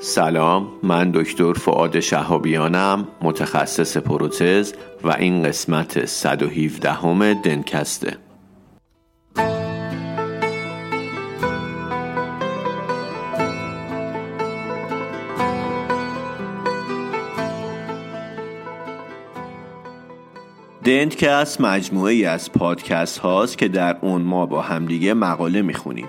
سلام من دکتر فعاد شهابیانم متخصص پروتز و این قسمت 117 همه دنکسته دنتکست مجموعه ای از پادکست هاست که در اون ما با همدیگه مقاله می‌خونیم.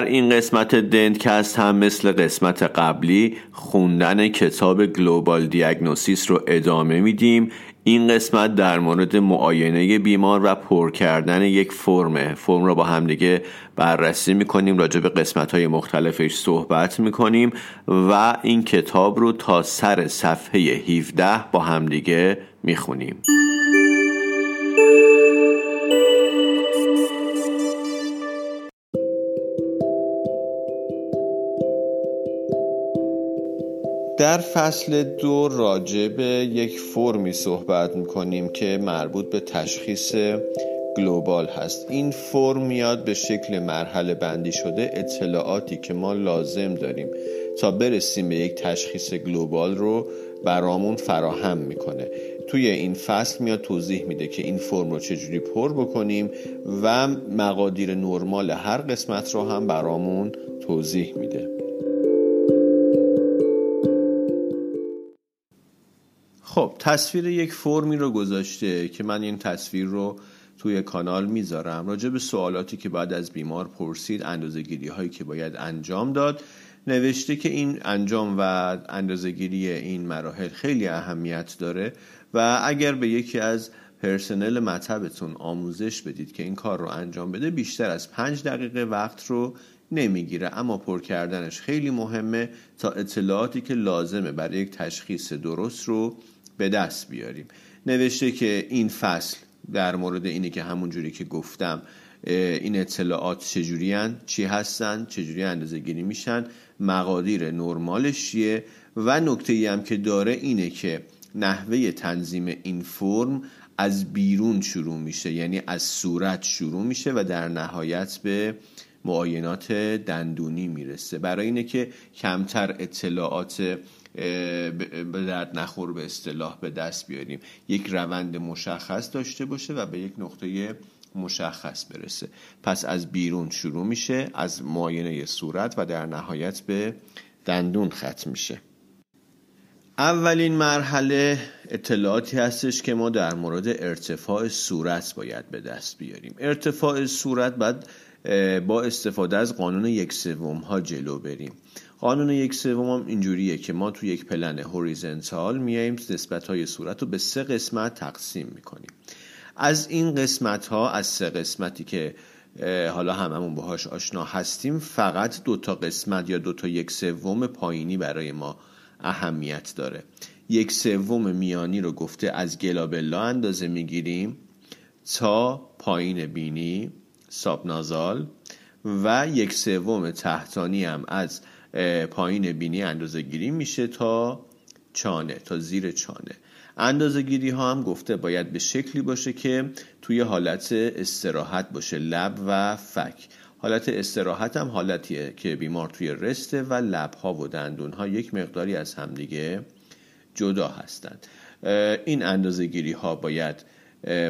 در این قسمت دنتکست هم مثل قسمت قبلی خوندن کتاب گلوبال دیاگنوسیس رو ادامه میدیم. این قسمت در مورد معاینه بیمار و پر کردن یک فرمه. فرم رو با همدیگه بررسی می‌کنیم راجع به قسمت های مختلفش صحبت می‌کنیم و این کتاب رو تا سر صفحه 17 با همدیگه می‌خونیم. در فصل دو راجع به یک فرمی صحبت می‌کنیم که مربوط به تشخیص گلوبال هست. این فرم میاد به شکل مرحله بندی شده اطلاعاتی که ما لازم داریم تا برسیم به یک تشخیص گلوبال رو برامون فراهم می‌کنه. توی این فصل میاد توضیح میده که این فرم رو چجوری پر بکنیم و مقادیر نرمال هر قسمت رو هم برامون توضیح میده. خب تصویر یک فرمی رو گذاشته که من این تصویر رو توی کانال می‌ذارم. راجع به سوالاتی که بعد از بیمار پرسید اندازه گیری هایی که باید انجام داد نوشته که این انجام و اندازه گیری این مراحل خیلی اهمیت داره و اگر به یکی از پرسنل مطبتون آموزش بدید که این کار رو انجام بده بیشتر از پنج دقیقه وقت رو نمی‌گیره. اما پر کردنش خیلی مهمه تا اطلاعاتی که لازمه برای یک تشخیص درست رو به دست بیاریم. نوشته که این فصل در مورد اینه که همون جوری که گفتم این اطلاعات چجوری هن؟ چی هستن؟ چجوری اندازه گیری میشن؟ مقادیر نرمالش چیه؟ و نکته ای هم که داره اینه که نحوه تنظیم این فرم از بیرون شروع میشه یعنی از صورت شروع میشه و در نهایت به معاینات دندونی می‌رسه. برای اینه که کمتر اطلاعات به درد نخور به اصطلاح به دست بیاریم. یک روند مشخص داشته باشه و به یک نقطه مشخص برسه. پس از بیرون شروع میشه از معاینه صورت و در نهایت به دندون ختم میشه. اولین مرحله اطلاعاتی هستش که ما در مورد ارتفاع صورت باید به دست بیاریم. ارتفاع صورت باید با استفاده از قانون یک سوم ها جلو بریم. قانون یک سوم هم اینجوریه که ما تو یک پلن هوریزنتال میایم نسبت های صورت رو به سه قسمت تقسیم می‌کنیم. از این قسمت ها از سه قسمتی که حالا هممون باهاش آشنا هستیم فقط دو تا قسمت یا دو تا یک سوم پایینی برای ما اهمیت داره. یک سوم میانی رو گفته از گلابلا اندازه می‌گیریم تا پایین بینی سابنازال و یک سوم تحتانی هم از پایین بینی اندازه گیری میشه تا چانه تا زیر چانه. اندازه گیری ها هم گفته باید به شکلی باشه که توی حالت استراحت باشه لب و فک. حالت استراحت هم حالتیه که بیمار توی رسته و لب ها و دندون ها یک مقداری از همدیگه جدا هستند. این اندازه گیری ها باید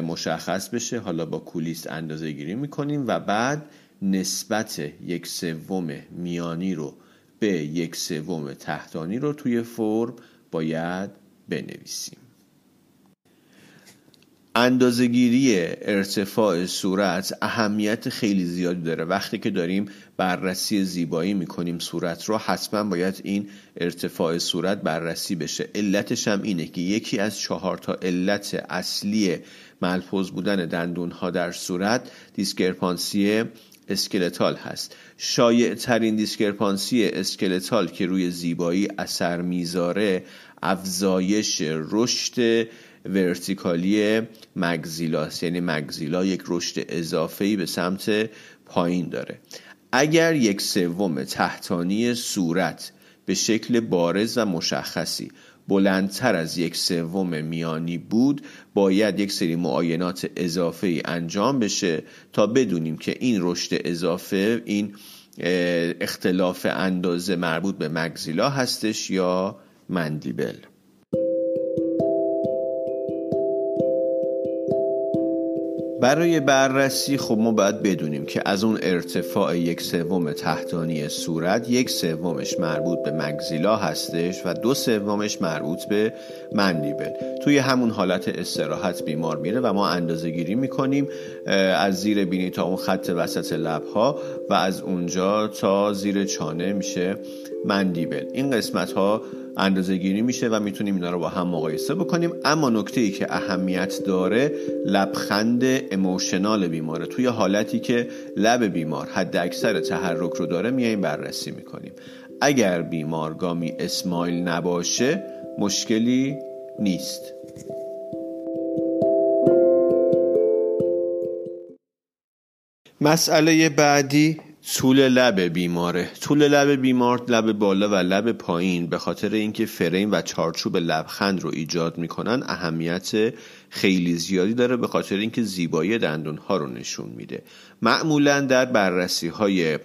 مشخص بشه. حالا با کولیست اندازه گیری می‌کنیم و بعد نسبت یک سوم میانی رو به یک سوم تحتانی رو توی فرم باید بنویسیم. اندازگیری ارتفاع صورت اهمیت خیلی زیادی داره. وقتی که داریم بررسی زیبایی می‌کنیم صورت رو حتما باید این ارتفاع صورت بررسی بشه. علتش هم اینه که یکی از چهار تا علت اصلی malpose بودن دندون ها در صورت discrepancy skeletal هست. شایع ترین discrepancy skeletal که روی زیبایی اثر می‌ذاره افزایش رشد vertical ی maxilla ست یعنی maxilla یک رشد اضافه‌ای به سمت پایین داره. اگر یک سوم تحتانی صورت به شکل بارز و مشخصی بلندتر از یک سوم میانی بود باید یک سری معاینات اضافه ای انجام بشه تا بدونیم که این رشد اضافه این اختلاف اندازه مربوط به مگزیلا هستش یا مندیبل. برای بررسی خب ما باید بدونیم که از اون ارتفاع یک سوم تحتانی صورت یک سومش مربوط به مگزیلا هستش و دو سومش مربوط به مندیبل توی همون حالت استراحت بیمار میره و ما اندازه گیری می‌کنیم از زیر بینی تا اون خط وسط لبها و از اونجا تا زیر چانه میشه مندیبل این قسمت ها اندازه گیری میشه و می‌تونیم اینا رو با هم مقایسه بکنیم. اما نکته ای که اهمیت داره لبخند اموشنال بیماره. توی حالتی که لب بیمار حد اکثر تحرک رو داره میایم بررسی می‌کنیم. اگر بیمار گامی اسمایل نباشه مشکلی نیست. مسئله بعدی طول لب بیماره. طول لب بیمار لب بالا و لب پایین. به خاطر اینکه فریم و چارچوب لبخند رو ایجاد می‌کنن اهمیت خیلی زیادی داره. به خاطر اینکه زیبایی دندون ها رو نشون میده. معمولا در بررسی های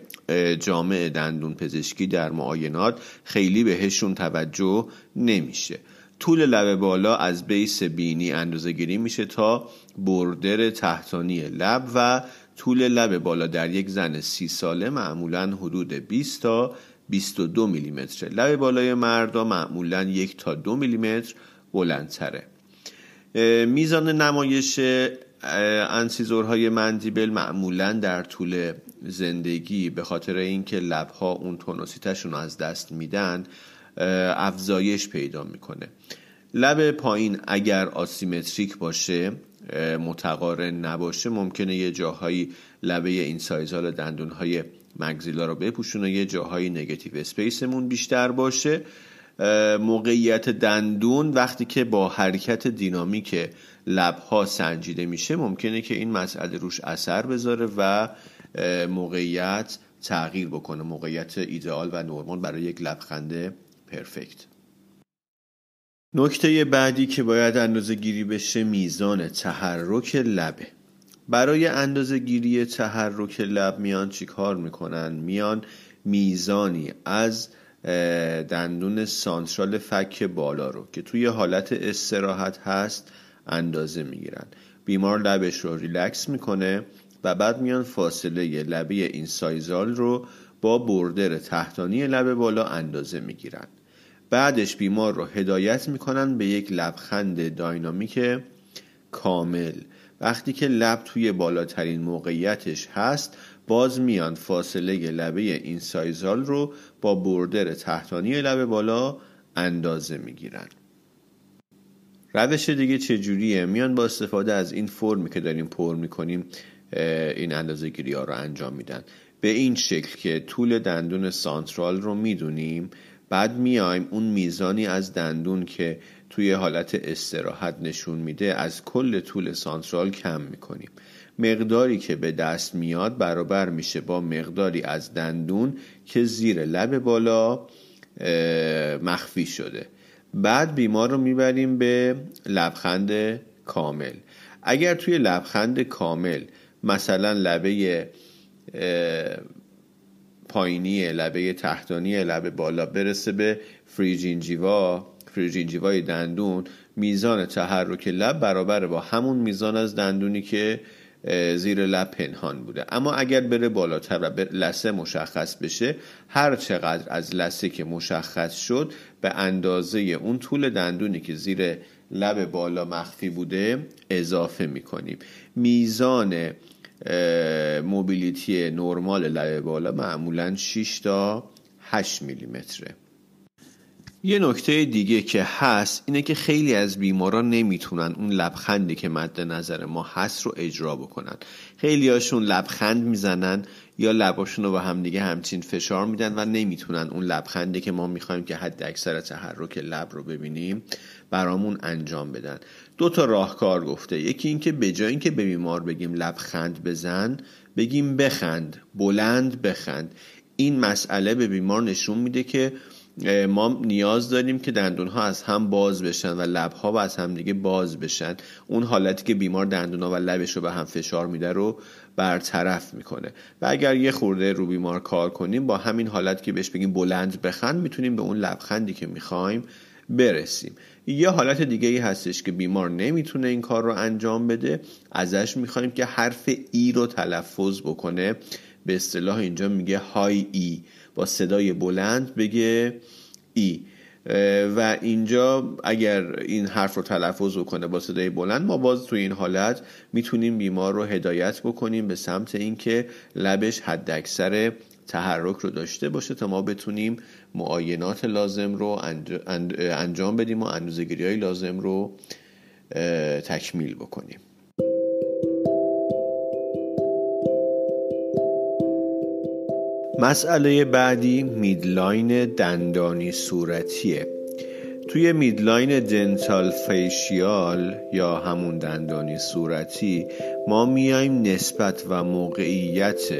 جامع دندون پزشکی در معاینات خیلی بهشون توجه نمیشه. طول لب بالا از بیس بینی اندازه گیری میشه تا بردر تحتانی لب و طول لب بالا در یک زن سی ساله معمولا حدود 20 تا 22 میلیمتر. لب بالای مردا معمولا یک تا دو میلیمتر بلندتره. میزان نمایش انسیزورهای مندیبل معمولا در طول زندگی به خاطر اینکه لبها اون تونوسیتشون رو از دست میدن افزایش پیدا می‌کنه. لب پایین اگر آسیمتریک باشه متقارن نباشه ممکنه یه جاهایی لبه این سایزال دندون های مگزیلا رو بپوشونه یه جاهایی نگتیو اسپیسمون بیشتر باشه. موقعیت دندون وقتی که با حرکت دینامیک لبها سنجیده میشه ممکنه که این مسئله روش اثر بذاره و موقعیت تغییر بکنه موقعیت ایدئال و نرمال برای یک لبخند پرفکت. نکته بعدی که باید اندازه گیری بشه میزان تحرک لبه. برای اندازه گیری تحرک لب میان چی کار می‌کنن؟ میان میزانی از دندون سانترال فک بالا رو که توی حالت استراحت هست اندازه می‌گیرن. بیمار لبش رو ریلکس می‌کنه و بعد میان فاصله لبه این سایزال رو با بردر تحتانی لب بالا اندازه می‌گیرن. بعدش بیمار رو هدایت می‌کنن به یک لبخند داینامیک کامل. وقتی که لب توی بالاترین موقعیتش هست باز میان فاصله لبه این سایزال رو با بردر تحتانی لب بالا اندازه می‌گیرن. روش دیگه چجوریه؟ میان با استفاده از این فرمی که داریم پر می‌کنیم این اندازه گیری ها رو انجام میدن. به این شکل که طول دندون سانترال رو می‌دونیم بعد میایم اون میزانی از دندون که توی حالت استراحت نشون میده از کل طول سانترال کم می‌کنیم. مقداری که به دست میاد برابر میشه با مقداری از دندون که زیر لب بالا مخفی شده. بعد بیمار رو می‌بریم به لبخند کامل. اگر توی لبخند کامل مثلا لبه پایینی لبه تحتانی لبه بالا برسه به free gingiva. free gingiva ی دندون میزان تحرک لب برابر با همون میزان از دندونی که زیر لب پنهان بوده. اما اگر بره بالاتر و لسه مشخص بشه هر چقدر از لسه که مشخص شد به اندازه اون طول دندونی که زیر لب بالا مخفی بوده اضافه می‌کنیم. میزان موبیلیتی نرمال لبه بالا معمولا 6 تا 8 میلیمتره. یه نکته دیگه که هست اینه که خیلی از بیماران نمی‌تونن اون لبخندی که مد نظر ما هست رو اجرا بکنن. خیلی هاشون لبخند می‌زنن یا لباشون رو با همدیگه همچین فشار میدن و نمی‌تونن اون لبخندی که ما می‌خوایم که حد اکثر تحرک لب رو ببینیم برامون انجام بدن. دو تا راهکار گفته. یکی اینکه به جای اینکه به بیمار بگیم لبخند بزن بگیم بخند بلند بخند. این مسئله به بیمار نشون میده که ما نیاز داریم که دندون ها از هم باز بشن و لب ها و از هم دیگه باز بشن. اون حالتی که بیمار دندون ها و لبش رو به هم فشار میده رو برطرف می‌کنه. و اگر یه خورده رو بیمار کار کنیم با همین حالت که بهش بگیم بلند بخند می‌تونیم به اون لبخندی که می‌خوایم برسیم. یه حالت دیگه ای هستش که بیمار نمی‌تونه این کار رو انجام بده. ازش می‌خوایم که حرف ای رو تلفظ بکنه. به اصطلاح اینجا میگه های ای. با صدای بلند بگه ای. و اینجا اگر این حرف رو تلفظ بکنه با صدای بلند ما باز توی این حالت می‌تونیم بیمار رو هدایت بکنیم به سمت اینکه لبش حد اکثر تحرک رو داشته باشه تا ما بتونیم معاینات لازم رو انجام بدیم و اندازه‌گیری های لازم رو تکمیل بکنیم. مسئله بعدی midline دندانی صورتیه. توی midline dental facial یا همون دندانی صورتی ما میایم نسبت و موقعیت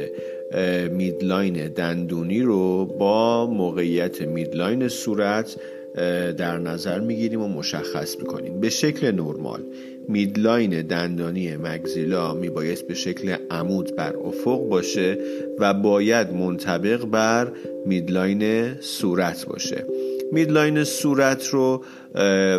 midline دندونی رو با موقعیت midline صورت در نظر می‌گیریم و مشخص می‌کنیم. به شکل نرمال midline دندانی maxilla میبایست به شکل عمود بر افق باشه و باید منطبق بر میدلاین صورت باشه. میدلاین صورت رو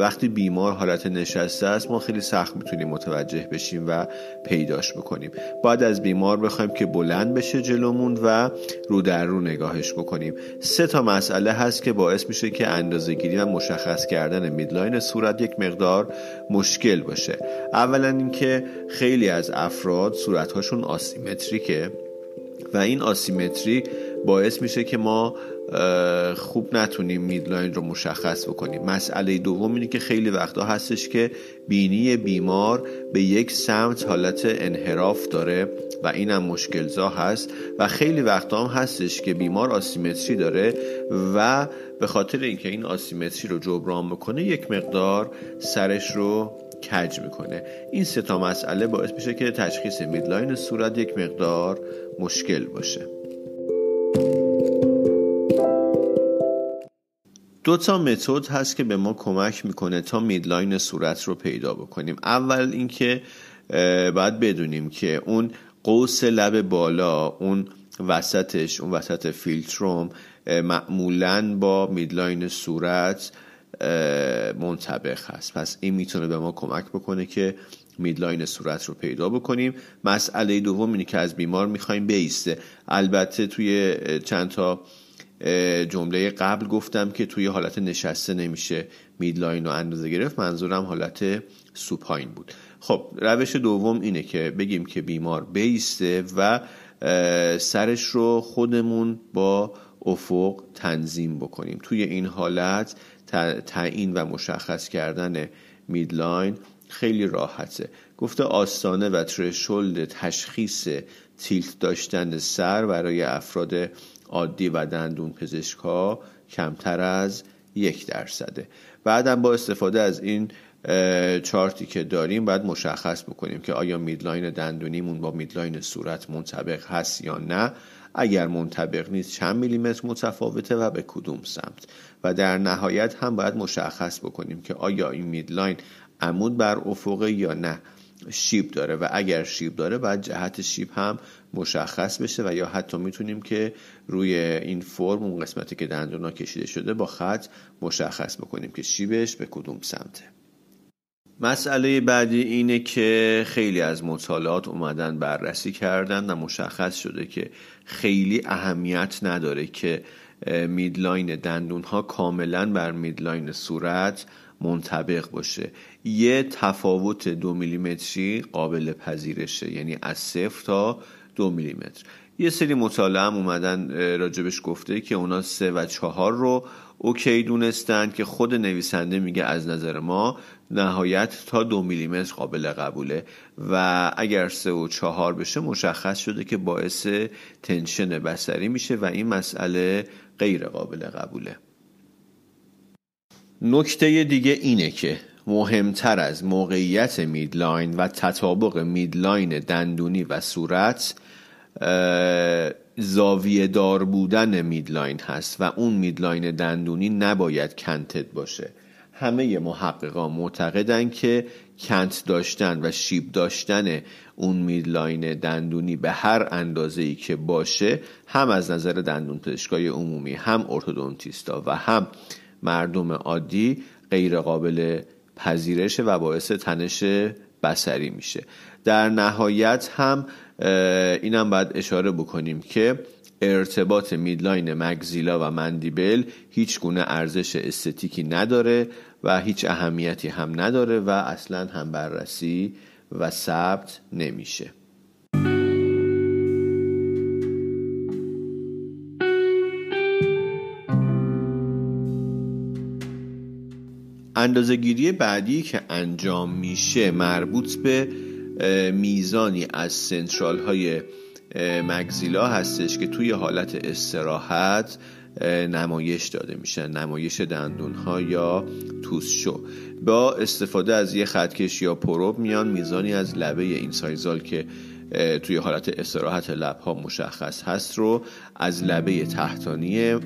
وقتی بیمار حالت نشسته است ما خیلی سخت می‌تونیم متوجه بشیم و پیداش بکنیم. باید از بیمار بخوایم که بلند بشه جلومون و رو در رو نگاهش بکنیم. سه تا مسئله هست که باعث میشه که اندازه گیری و مشخص کردن میدلاین صورت یک مقدار مشکل باشه. اولا اینکه خیلی از افراد صورتهاشون آسیمتریکه و این آسیمتری باعث میشه که ما خوب نتونیم میدلاین رو مشخص بکنیم. مسئله دوم اینه که خیلی وقتا هستش که بینی بیمار به یک سمت حالت انحراف داره و اینم مشکلزا هست و خیلی وقتا هم هستش که بیمار آسیمتری داره و به خاطر اینکه این آسیمتری رو جبران بکنه یک مقدار سرش رو کج می‌کنه. این سه تا مسئله باعث میشه که تشخیص میدلاین صورت یک مقدار مشکل باشه. دو تا متد هست که به ما کمک می‌کنه تا میدلاین صورت رو پیدا بکنیم. اول اینکه باید بدونیم که اون قوس لب بالا اون وسطش اون وسط فیلتروم معمولا با میدلاین صورت منطبق هست. پس این می‌تونه به ما کمک بکنه که میدلاین صورت رو پیدا بکنیم. مسئله دوم اینه که از بیمار می‌خوایم بیسته البته توی چند تا جمله قبل گفتم که توی حالت نشسته نمیشه میدلاین رو اندازه گرفت. منظورم حالت سوپاین بود. خب روش دوم اینه که بگیم که بیمار بیسته و سرش رو خودمون با افق تنظیم بکنیم. توی این حالت تعیین و مشخص کردن میدلاین خیلی راحته. گفته آستانه و ترشولد تشخیص تیلت داشتن سر برای افراد عادی و دندون پزشک ها کمتر از یک درصده. بعدم با استفاده از این چارتی که داریم باید مشخص بکنیم که آیا میدلاین دندونیمون با میدلاین صورت منطبق هست یا نه. اگر منطبق نیست چند میلیمتر متفاوته و به کدوم سمت. و در نهایت هم باید مشخص بکنیم که آیا این میدلاین عمود بر افقه یا نه. شیب داره و اگر شیب داره باید جهت شیب هم مشخص بشه و یا حتی می‌تونیم که روی این فرم اون قسمتی که دندونا کشیده شده با خط مشخص بکنیم که شیبش به کدوم سمته. مسئله بعدی اینه که خیلی از مطالعات اومدن بررسی کردن و مشخص شده که خیلی اهمیت نداره که midline دندون ها کاملا بر midline صورت منطبق باشه. یه تفاوت دو میلیمتری قابل پذیرشه یعنی از صفر تا دو میلیمتر. یه سری مطالعه هم اومدن راجبش گفته که اونا سه و چهار رو OK دونستن که خود نویسنده میگه از نظر ما نهایت تا دو میلیمتر قابل قبوله و اگر سه و چهار بشه مشخص شده که باعث tension بصری میشه و این مسئله غیر قابل قبوله. نکته دیگه اینه که مهمتر از موقعیت midline و تطابق midline دندونی و صورت زاویه دار بودن midline هست و اون midline دندونی نباید canted باشه. همه محققان معتقدن که کنت داشتن و شیب داشتن اون میدلاین دندونی به هر اندازه ای که باشه هم از نظر دندون پزشکای عمومی هم ارتودونتیستا و هم مردم عادی غیر قابل پذیرش و باعث تنش بسری میشه. در نهایت هم اینم باید اشاره بکنیم که ارتباط میدلاین مگزیلا و مندیبل هیچ گونه ارزش استتیکی نداره و هیچ اهمیتی هم نداره و اصلا هم بررسی و ثبت نمیشه. اندازهگیری بعدی که انجام میشه مربوط به میزانی از سنترال های مگزیلا هستش که توی حالت استراحت نمایش داده میشن نمایش دندون ها یا توسشو با استفاده از یه خطکش یا پروب میان میزانی از لبه این سایزال که توی حالت استراحت لب ها مشخص هست رو از لبه تحتانی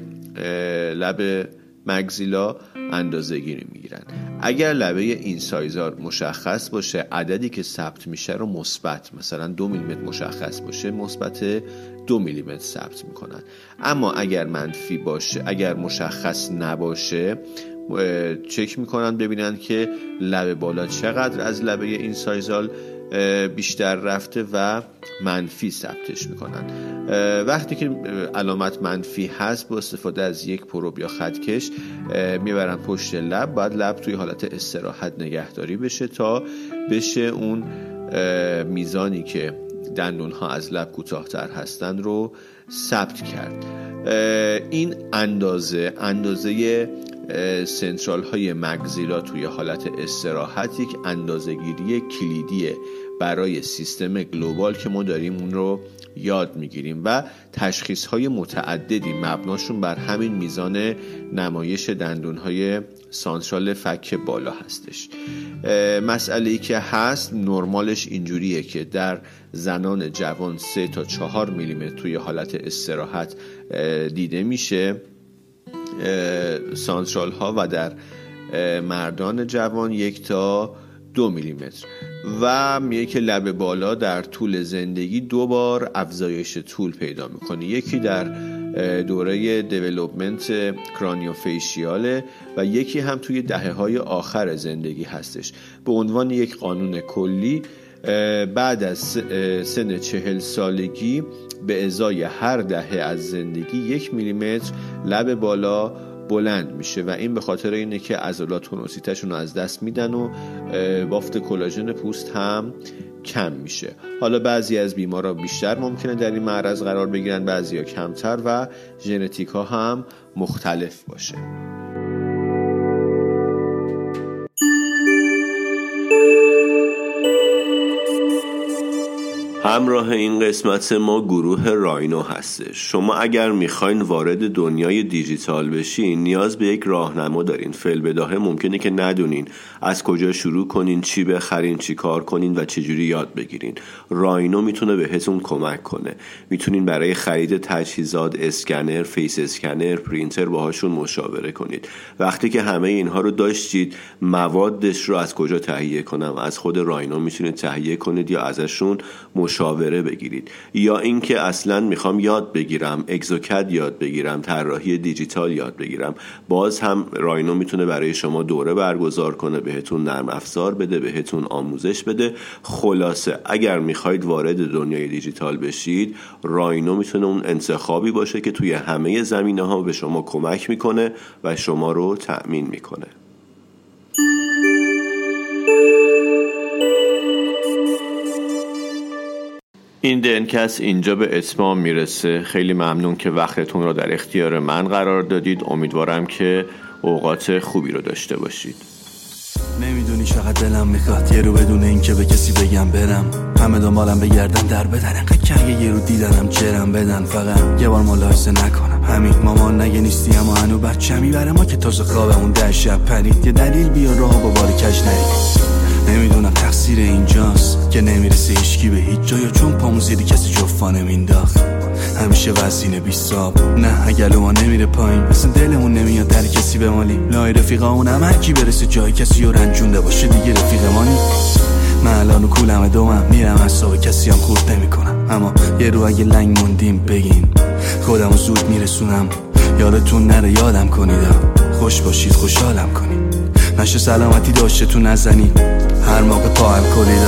لب مگزیلا اندازه گیری می‌گیرن. اگر لبه این سایزار مشخص باشه عددی که ثبت میشه رو مثبت مثلا دو میلیمتر مشخص باشه مثبت دو میلیمتر ثبت می‌کنن. اما اگر منفی باشه اگر مشخص نباشه چک می‌کنن ببینن که لبه بالا چقدر از لبه این سایزال بیشتر رفته و منفی ثبتش می‌کنن. وقتی که علامت منفی هست با استفاده از یک پروب یا خطکش می‌برن پشت لب. باید لب توی حالت استراحت نگهداری بشه تا بشه اون میزانی که دندون ها از لب کوتاهتر هستند رو ثبت کرد. این اندازه اندازه سنترال های مگزیلا توی حالت استراحت یک اندازه گیری کلیدیه برای سیستم گلوبال که ما داریم اون رو یاد می‌گیریم و تشخیص های متعددی مبناشون بر همین میزان نمایش دندون های سانترال فک بالا هستش. مسئله ای که هست نرمالش اینجوریه که در زنان جوان 3 تا 4 میلیمتر توی حالت استراحت دیده میشه. سانترال ها و در مردان جوان یک تا دو میلیمتر. و میگه که لب بالا در طول زندگی دو بار افزایش طول پیدا می‌کنه. یکی در دوره دیولوپمنت کرانیوفیشیاله و یکی هم توی دهه های آخر زندگی هستش. به عنوان یک قانون کلی بعد از سن چهل سالگی به ازای هر دهه از زندگی یک میلیمتر لب بالا بلند میشه و این به خاطر اینه که عضلات تونوسیتشون رو از دست میدن و بافت کلاژن پوست هم کم میشه. حالا بعضی از بیمارا بیشتر ممکنه در این معرض قرار بگیرن بعضی کمتر و ژنتیک ها هم مختلف باشه. همراه این قسمت ما گروه راینو هستش. شما اگر می‌خواین وارد دنیای دیجیتال بشین نیاز به یک راهنما دارین. فل بداهه ممکنه که ندونین از کجا شروع کنین چی بخرین چی کار کنین و چجوری یاد بگیرین. راینو می‌تونه بهتون کمک کنه. می‌تونین برای خرید تجهیزات اسکنر face scanner پرینتر باهاشون مشاوره کنید. وقتی که همه اینها رو داشتید موادش رو از کجا تهیه کنم؟ از خود راینو می‌تونید تهیه کنید یا ازشون مشاوره بگیرید. یا اینکه اصلا می‌خوام یاد بگیرم Exocad یاد بگیرم طراحی دیجیتال یاد بگیرم. باز هم راینو می‌تونه برای شما دوره برگزار کنه بهتون نرم افزار بده بهتون آموزش بده. خلاصه اگر می‌خواید وارد دنیای دیجیتال بشید راینو می‌تونه اون انتخابی باشه که توی همه زمینه ها به شما کمک می‌کنه و شما رو تأمین می‌کنه. این دنکس اینجا به اتمام می‌رسه. خیلی ممنون که وقتتون رو در اختیار من قرار دادید. امیدوارم که اوقات خوبی رو داشته باشید. نمی‌دونی چقدر دلم می‌خواد یه رو بدون اینکه به کسی بگم برم. همه دنبالم بگردن در بدن انقدر یه رو دیدنم چرم بدن. فقط یه بار ملاحظه نکنم. همین مامان نگه نیستی اما هنو بچمی برای ما که تازه خواب اون ده شب پرید. یه دلیل بیا راه با بار کش نرید نمی‌دونم تقصیر اینجاست. که نمی‌رسه ایشکی به هیچ جا یا چون پامون زیدی کسی جفانه مینداخت. همیشه وزینه بیستاب نه اگل ما نمیره پایین. اصلا دلمون نمیاد در کسی به مالی لای رفیقا اون هر کی برسه جای کسی رو رنجونده باشه دیگه رفیق مانی من الان کولم دومم. میرم اصاب کسی هم خورد نمی‌کنم. اما یه رو اگه لنگ موندیم بگین. خودمو زود میرسونم. یادتون نره یادم کنید خوش باشید خوشحالم کنید. نشه سلامتی داشته تو نزنید هر موقع پاهم کنید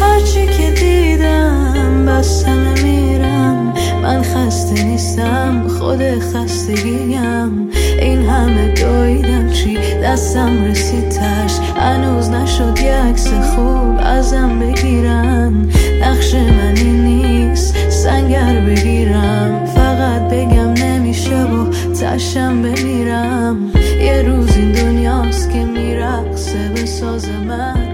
هرچی که دیدم بستم میرم من خسته نیستم خود خستگیم. این همه دویدم چی؟ دستم رسید تش هنوز نشد یه عکس خوب ازم بگیرن نقش منی نیست سنگر بگیرم. فقط بگم نمیشه و تشم بمیرم. یه روز این